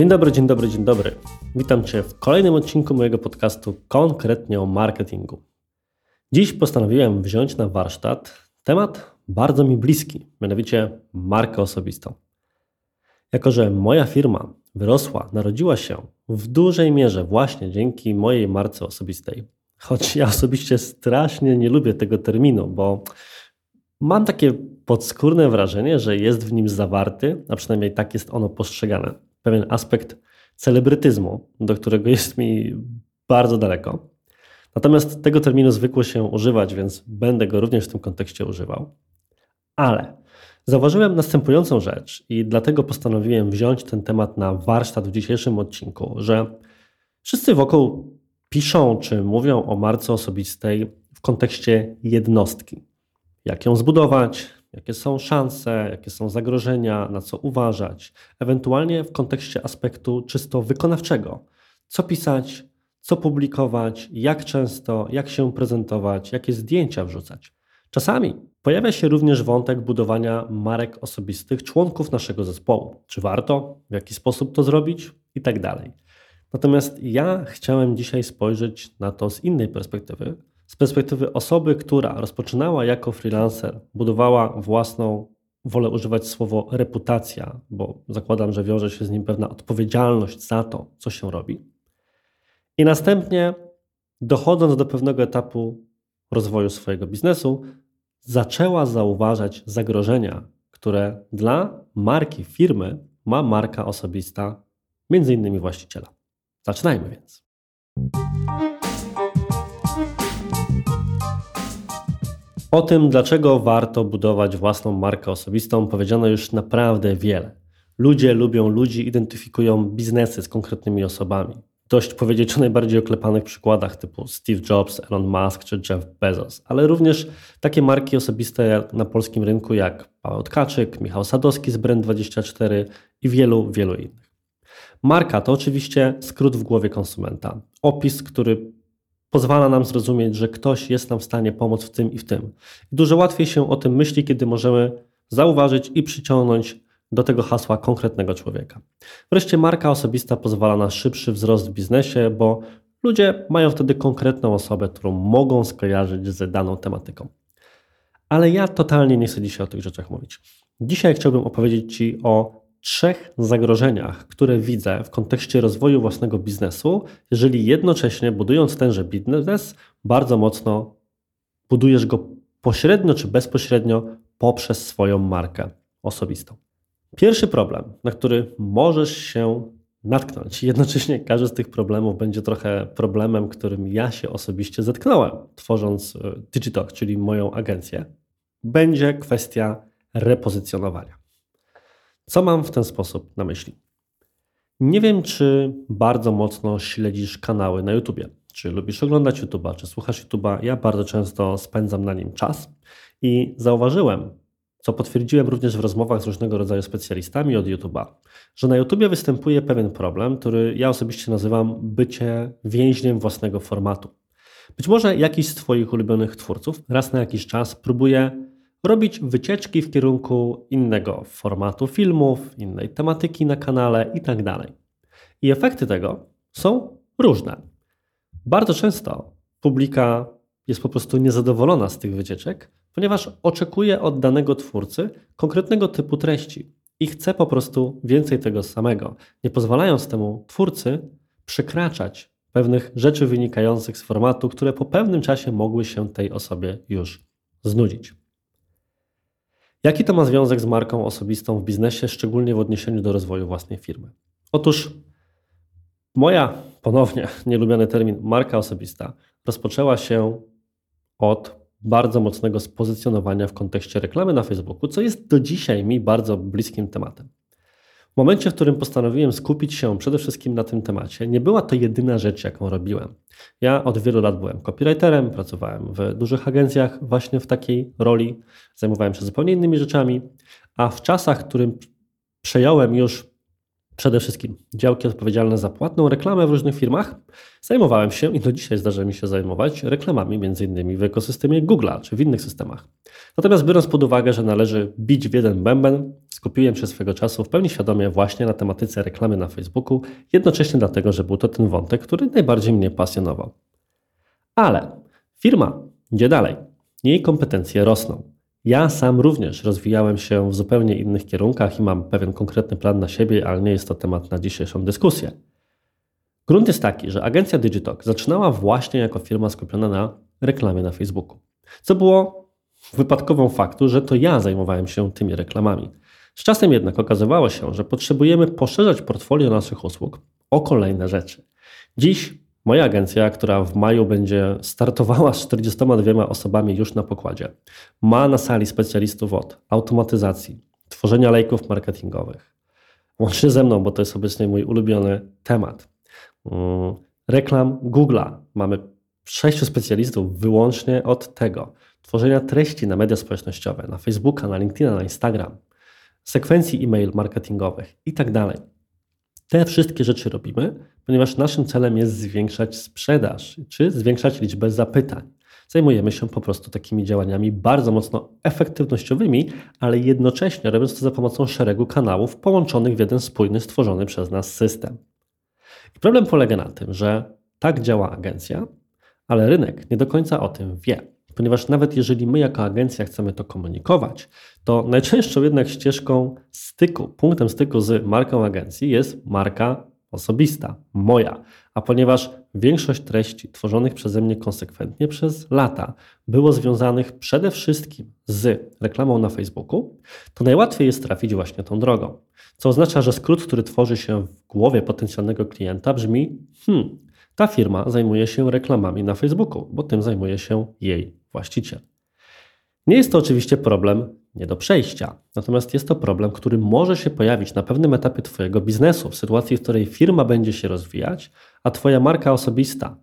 Dzień dobry, dzień dobry, dzień dobry. Witam Cię w kolejnym odcinku mojego podcastu konkretnie o marketingu. Dziś postanowiłem wziąć na warsztat temat bardzo mi bliski, mianowicie markę osobistą. Jako, że moja firma wyrosła, narodziła się w dużej mierze właśnie dzięki mojej marce osobistej, choć ja osobiście strasznie nie lubię tego terminu, bo mam takie podskórne wrażenie, że jest w nim zawarty, a przynajmniej tak jest ono postrzegane, pewien aspekt celebrytyzmu, do którego jest mi bardzo daleko. Natomiast tego terminu zwykło się używać, więc będę go również w tym kontekście używał. Ale zauważyłem następującą rzecz i dlatego postanowiłem wziąć ten temat na warsztat w dzisiejszym odcinku, że wszyscy wokół piszą czy mówią o marce osobistej w kontekście jednostki. Jak ją zbudować, jakie są szanse, jakie są zagrożenia, na co uważać, ewentualnie w kontekście aspektu czysto wykonawczego. Co pisać, co publikować, jak często, jak się prezentować, jakie zdjęcia wrzucać. Czasami pojawia się również wątek budowania marek osobistych członków naszego zespołu. Czy warto, w jaki sposób to zrobić i tak dalej. Natomiast ja chciałem dzisiaj spojrzeć na to z innej perspektywy, z perspektywy osoby, która rozpoczynała jako freelancer, budowała własną, wolę używać słowo reputacja, bo zakładam, że wiąże się z nim pewna odpowiedzialność za to, co się robi. I następnie, dochodząc do pewnego etapu rozwoju swojego biznesu, zaczęła zauważać zagrożenia, które dla marki firmy ma marka osobista, między innymi właściciela. Zaczynajmy więc. O tym, dlaczego warto budować własną markę osobistą, powiedziano już naprawdę wiele. Ludzie lubią ludzi, identyfikują biznesy z konkretnymi osobami. Dość powiedzieć o najbardziej oklepanych przykładach typu Steve Jobs, Elon Musk czy Jeff Bezos, ale również takie marki osobiste na polskim rynku jak Paweł Tkaczyk, Michał Sadowski z Brand24 i wielu, wielu innych. Marka to oczywiście skrót w głowie konsumenta. Opis, który pozwala nam zrozumieć, że ktoś jest nam w stanie pomóc w tym i w tym. Dużo łatwiej się o tym myśli, kiedy możemy zauważyć i przyciągnąć do tego hasła konkretnego człowieka. Wreszcie marka osobista pozwala na szybszy wzrost w biznesie, bo ludzie mają wtedy konkretną osobę, którą mogą skojarzyć z daną tematyką. Ale ja totalnie nie chcę dzisiaj o tych rzeczach mówić. Dzisiaj chciałbym opowiedzieć Ci o trzech zagrożeniach, które widzę w kontekście rozwoju własnego biznesu, jeżeli jednocześnie budując tenże biznes, bardzo mocno budujesz go pośrednio czy bezpośrednio poprzez swoją markę osobistą. Pierwszy problem, na który możesz się natknąć, jednocześnie każdy z tych problemów będzie trochę problemem, którym ja się osobiście zetknąłem, tworząc e, Digitalk, czyli moją agencję, będzie kwestia repozycjonowania. Co mam w ten sposób na myśli? Nie wiem, czy bardzo mocno śledzisz kanały na YouTube. Czy lubisz oglądać YouTube'a, czy słuchasz YouTube'a? Ja bardzo często spędzam na nim czas i zauważyłem, co potwierdziłem również w rozmowach z różnego rodzaju specjalistami od YouTube'a, że na YouTubie występuje pewien problem, który ja osobiście nazywam bycie więźniem własnego formatu. Być może jakiś z Twoich ulubionych twórców raz na jakiś czas próbuje robić wycieczki w kierunku innego formatu filmów, innej tematyki na kanale itd. Tak I efekty tego są różne. Bardzo często publika jest po prostu niezadowolona z tych wycieczek, ponieważ oczekuje od danego twórcy konkretnego typu treści i chce po prostu więcej tego samego, nie pozwalając temu twórcy przekraczać pewnych rzeczy wynikających z formatu, które po pewnym czasie mogły się tej osobie już znudzić. Jaki to ma związek z marką osobistą w biznesie, szczególnie w odniesieniu do rozwoju własnej firmy? Otóż moja, ponownie nielubiony termin, marka osobista rozpoczęła się od bardzo mocnego spozycjonowania w kontekście reklamy na Facebooku, co jest do dzisiaj mi bardzo bliskim tematem. W momencie, w którym postanowiłem skupić się przede wszystkim na tym temacie, nie była to jedyna rzecz, jaką robiłem. Ja od wielu lat byłem copywriterem, pracowałem w dużych agencjach właśnie w takiej roli, zajmowałem się zupełnie innymi rzeczami, a w czasach, w którym przejąłem już przede wszystkim działki odpowiedzialne za płatną reklamę w różnych firmach, zajmowałem się i do dzisiaj zdarza mi się zajmować reklamami między innymi w ekosystemie Google'a czy w innych systemach. Natomiast biorąc pod uwagę, że należy bić w jeden bęben, skupiłem się swego czasu w pełni świadomie właśnie na tematyce reklamy na Facebooku, jednocześnie dlatego, że był to ten wątek, który najbardziej mnie pasjonował. Ale firma idzie dalej. Jej kompetencje rosną. Ja sam również rozwijałem się w zupełnie innych kierunkach i mam pewien konkretny plan na siebie, ale nie jest to temat na dzisiejszą dyskusję. Grunt jest taki, że agencja Digitalk zaczynała właśnie jako firma skupiona na reklamie na Facebooku, co było wypadkową faktu, że to ja zajmowałem się tymi reklamami. Z czasem jednak okazywało się, że potrzebujemy poszerzać portfolio naszych usług o kolejne rzeczy. Dziś moja agencja, która w maju będzie startowała z 42 osobami już na pokładzie, ma na sali specjalistów od automatyzacji, tworzenia lejków marketingowych. Łącznie ze mną, bo to jest obecnie mój ulubiony temat. Mm, reklam Google'a. Mamy sześciu specjalistów wyłącznie od tego. Tworzenia treści na media społecznościowe, na Facebooka, na LinkedIna, na Instagram, sekwencji e-mail marketingowych i tak dalej. Te wszystkie rzeczy robimy, ponieważ naszym celem jest zwiększać sprzedaż czy zwiększać liczbę zapytań. Zajmujemy się po prostu takimi działaniami bardzo mocno efektywnościowymi, ale jednocześnie robiąc to za pomocą szeregu kanałów połączonych w jeden spójny, stworzony przez nas system. I problem polega na tym, że tak działa agencja, ale rynek nie do końca o tym wie. Ponieważ nawet jeżeli my jako agencja chcemy to komunikować, to najczęstszą jednak ścieżką styku, punktem styku z marką agencji jest marka osobista, moja. A ponieważ większość treści tworzonych przeze mnie konsekwentnie przez lata było związanych przede wszystkim z reklamą na Facebooku, to najłatwiej jest trafić właśnie tą drogą. Co oznacza, że skrót, który tworzy się w głowie potencjalnego klienta brzmi: hmm, ta firma zajmuje się reklamami na Facebooku, bo tym zajmuje się jej właściciel. Nie jest to oczywiście problem nie do przejścia, natomiast jest to problem, który może się pojawić na pewnym etapie Twojego biznesu, w sytuacji, w której firma będzie się rozwijać, a Twoja marka osobista,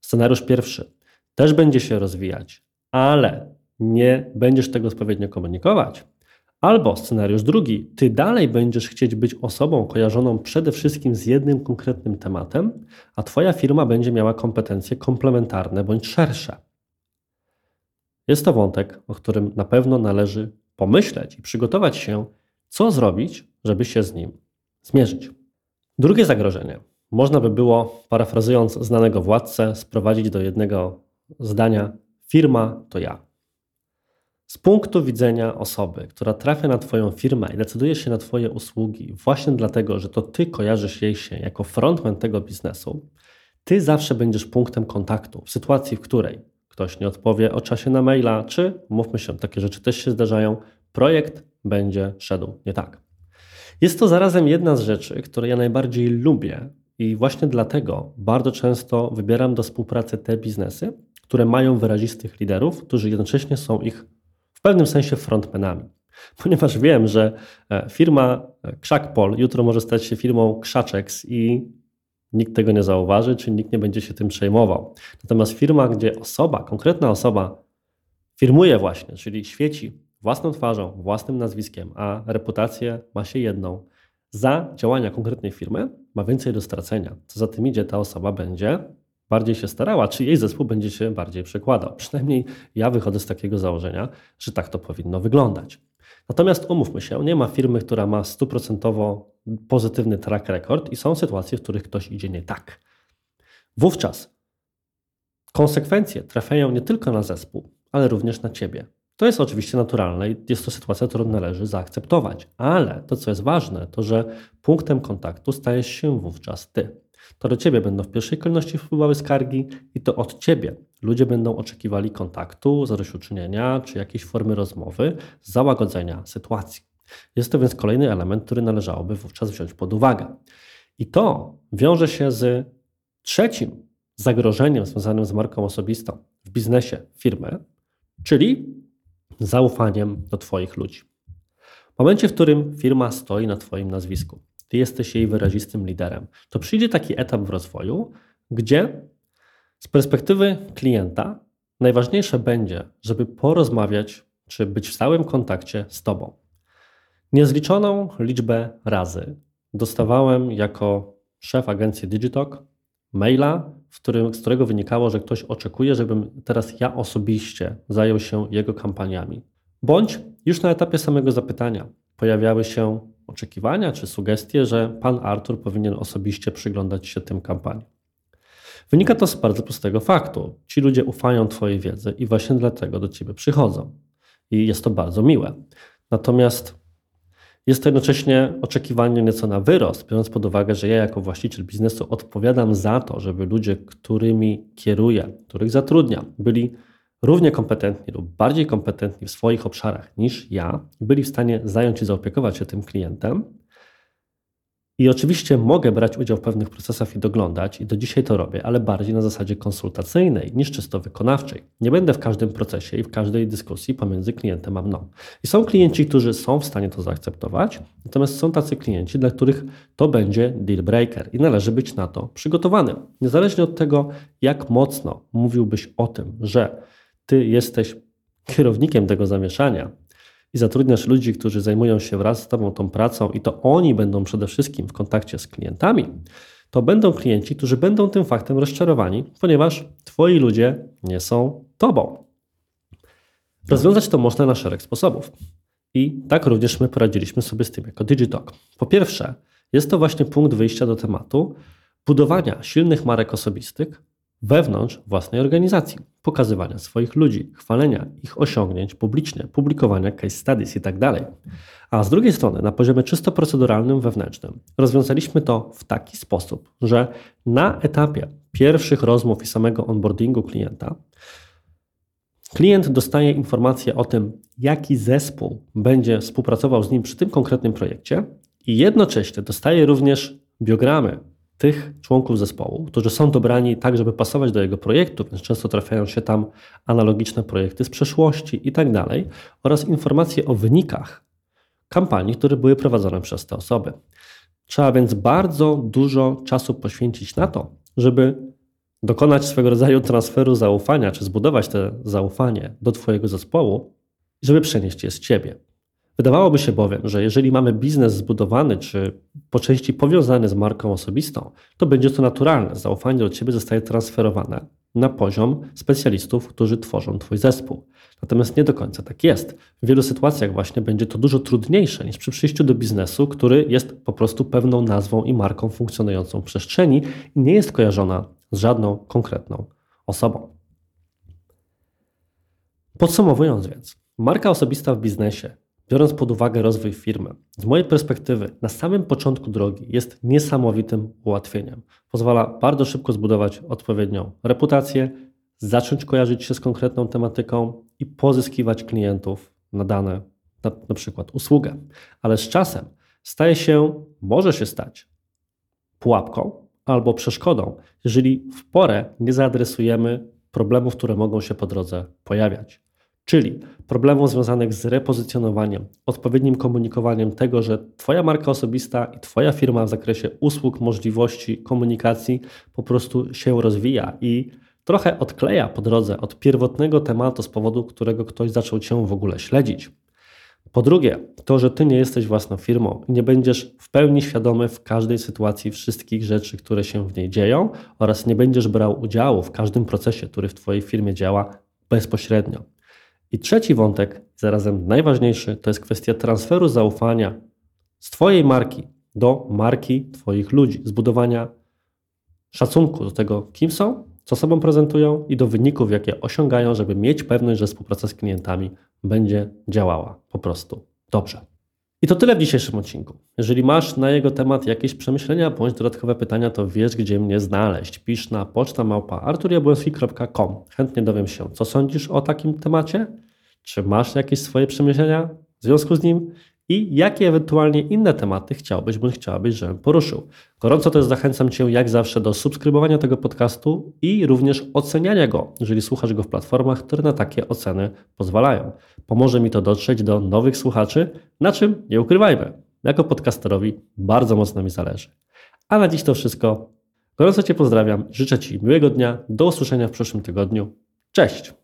scenariusz pierwszy, też będzie się rozwijać, ale nie będziesz tego odpowiednio komunikować, Albo scenariusz drugi, ty dalej będziesz chcieć być osobą kojarzoną przede wszystkim z jednym konkretnym tematem, a twoja firma będzie miała kompetencje komplementarne bądź szersze. Jest to wątek, o którym na pewno należy pomyśleć i przygotować się, co zrobić, żeby się z nim zmierzyć. Drugie zagrożenie można by było, parafrazując znanego władcę, sprowadzić do jednego zdania: firma to ja. Z punktu widzenia osoby, która trafia na Twoją firmę i decyduje się na Twoje usługi, właśnie dlatego, że to Ty kojarzysz jej się jako frontman tego biznesu, Ty zawsze będziesz punktem kontaktu w sytuacji, w której ktoś nie odpowie o czasie na maila, czy, mówmy się, takie rzeczy też się zdarzają, projekt będzie szedł nie tak. Jest to zarazem jedna z rzeczy, które ja najbardziej lubię i właśnie dlatego bardzo często wybieram do współpracy te biznesy, które mają wyrazistych liderów, którzy jednocześnie są ich w pewnym sensie frontmenami. Ponieważ wiem, że e, firma e, Krzakpol jutro może stać się firmą Krzaczeks i nikt tego nie zauważy, czy nikt nie będzie się tym przejmował. Natomiast firma, gdzie osoba, konkretna osoba firmuje właśnie, czyli świeci własną twarzą, własnym nazwiskiem, a reputację ma się jedną, za działania konkretnej firmy ma więcej do stracenia. Co za tym idzie, ta osoba będzie bardziej się starała, czy jej zespół będzie się bardziej przekładał. Przynajmniej ja wychodzę z takiego założenia, że tak to powinno wyglądać. Natomiast umówmy się, nie ma firmy, która ma stuprocentowo pozytywny track record i są sytuacje, w których ktoś idzie nie tak. Wówczas konsekwencje trafiają nie tylko na zespół, ale również na ciebie. To jest oczywiście naturalne i jest to sytuacja, którą należy zaakceptować, ale to, co jest ważne, to że punktem kontaktu stajesz się wówczas ty to do Ciebie będą w pierwszej kolejności wpływały skargi i to od Ciebie ludzie będą oczekiwali kontaktu, zadośćuczynienia czy jakiejś formy rozmowy, załagodzenia sytuacji. Jest to więc kolejny element, który należałoby wówczas wziąć pod uwagę. I to wiąże się z trzecim zagrożeniem związanym z marką osobistą w biznesie firmy, czyli zaufaniem do Twoich ludzi. W momencie, w którym firma stoi na Twoim nazwisku, ty jesteś jej wyrazistym liderem. To przyjdzie taki etap w rozwoju, gdzie z perspektywy klienta najważniejsze będzie, żeby porozmawiać czy być w stałym kontakcie z Tobą. Niezliczoną liczbę razy dostawałem jako szef agencji Digitalk maila, którym, z którego wynikało, że ktoś oczekuje, żebym teraz ja osobiście zajął się jego kampaniami. Bądź już na etapie samego zapytania, pojawiały się oczekiwania czy sugestie, że pan Artur powinien osobiście przyglądać się tym kampaniom. Wynika to z bardzo prostego faktu. Ci ludzie ufają Twojej wiedzy i właśnie dlatego do Ciebie przychodzą. I jest to bardzo miłe. Natomiast jest to jednocześnie oczekiwanie nieco na wyrost, biorąc pod uwagę, że ja jako właściciel biznesu odpowiadam za to, żeby ludzie, którymi kieruję, których zatrudniam, byli równie kompetentni lub bardziej kompetentni w swoich obszarach niż ja, byli w stanie zająć i zaopiekować się tym klientem. I oczywiście mogę brać udział w pewnych procesach i doglądać, i do dzisiaj to robię, ale bardziej na zasadzie konsultacyjnej niż czysto wykonawczej. Nie będę w każdym procesie i w każdej dyskusji pomiędzy klientem a mną. I są klienci, którzy są w stanie to zaakceptować, natomiast są tacy klienci, dla których to będzie deal breaker i należy być na to przygotowanym. Niezależnie od tego, jak mocno mówiłbyś o tym, że ty jesteś kierownikiem tego zamieszania i zatrudniasz ludzi, którzy zajmują się wraz z tobą tą pracą i to oni będą przede wszystkim w kontakcie z klientami, to będą klienci, którzy będą tym faktem rozczarowani, ponieważ twoi ludzie nie są tobą. Rozwiązać to można na szereg sposobów. I tak również my poradziliśmy sobie z tym jako Digitalk. Po pierwsze, jest to właśnie punkt wyjścia do tematu budowania silnych marek osobistych wewnątrz własnej organizacji, pokazywania swoich ludzi, chwalenia ich osiągnięć publicznie, publikowania case studies itd. Tak A z drugiej strony, na poziomie czysto proceduralnym, wewnętrznym, rozwiązaliśmy to w taki sposób, że na etapie pierwszych rozmów i samego onboardingu klienta, klient dostaje informację o tym, jaki zespół będzie współpracował z nim przy tym konkretnym projekcie i jednocześnie dostaje również biogramy tych członków zespołu, którzy są dobrani tak, żeby pasować do jego projektu, więc często trafiają się tam analogiczne projekty z przeszłości i tak dalej, oraz informacje o wynikach kampanii, które były prowadzone przez te osoby. Trzeba więc bardzo dużo czasu poświęcić na to, żeby dokonać swego rodzaju transferu zaufania, czy zbudować to zaufanie do Twojego zespołu, żeby przenieść je z Ciebie. Wydawałoby się bowiem, że jeżeli mamy biznes zbudowany czy po części powiązany z marką osobistą, to będzie to naturalne. Zaufanie do ciebie zostaje transferowane na poziom specjalistów, którzy tworzą twój zespół. Natomiast nie do końca tak jest. W wielu sytuacjach właśnie będzie to dużo trudniejsze niż przy przyjściu do biznesu, który jest po prostu pewną nazwą i marką funkcjonującą w przestrzeni i nie jest kojarzona z żadną konkretną osobą. Podsumowując więc, marka osobista w biznesie biorąc pod uwagę rozwój firmy, z mojej perspektywy na samym początku drogi jest niesamowitym ułatwieniem. Pozwala bardzo szybko zbudować odpowiednią reputację, zacząć kojarzyć się z konkretną tematyką i pozyskiwać klientów na dane, na, na przykład usługę. Ale z czasem staje się, może się stać pułapką albo przeszkodą, jeżeli w porę nie zaadresujemy problemów, które mogą się po drodze pojawiać czyli problemów związanych z repozycjonowaniem, odpowiednim komunikowaniem tego, że Twoja marka osobista i Twoja firma w zakresie usług, możliwości komunikacji po prostu się rozwija i trochę odkleja po drodze od pierwotnego tematu, z powodu którego ktoś zaczął Cię w ogóle śledzić. Po drugie, to, że Ty nie jesteś własną firmą i nie będziesz w pełni świadomy w każdej sytuacji wszystkich rzeczy, które się w niej dzieją oraz nie będziesz brał udziału w każdym procesie, który w Twojej firmie działa bezpośrednio. I trzeci wątek, zarazem najważniejszy, to jest kwestia transferu zaufania z Twojej marki do marki Twoich ludzi, zbudowania szacunku do tego, kim są, co sobą prezentują i do wyników, jakie osiągają, żeby mieć pewność, że współpraca z klientami będzie działała po prostu dobrze. I to tyle w dzisiejszym odcinku. Jeżeli masz na jego temat jakieś przemyślenia bądź dodatkowe pytania, to wiesz, gdzie mnie znaleźć. Pisz na poczta małpa arturjabłęski.com. Chętnie dowiem się, co sądzisz o takim temacie, czy masz jakieś swoje przemyślenia w związku z nim i jakie ewentualnie inne tematy chciałbyś bądź chciałabyś, żebym poruszył. Gorąco też zachęcam Cię jak zawsze do subskrybowania tego podcastu i również oceniania go, jeżeli słuchasz go w platformach, które na takie oceny pozwalają. Pomoże mi to dotrzeć do nowych słuchaczy, na czym nie ukrywajmy. Jako podcasterowi bardzo mocno mi zależy. A na dziś to wszystko. Gorąco Cię pozdrawiam, życzę Ci miłego dnia, do usłyszenia w przyszłym tygodniu. Cześć!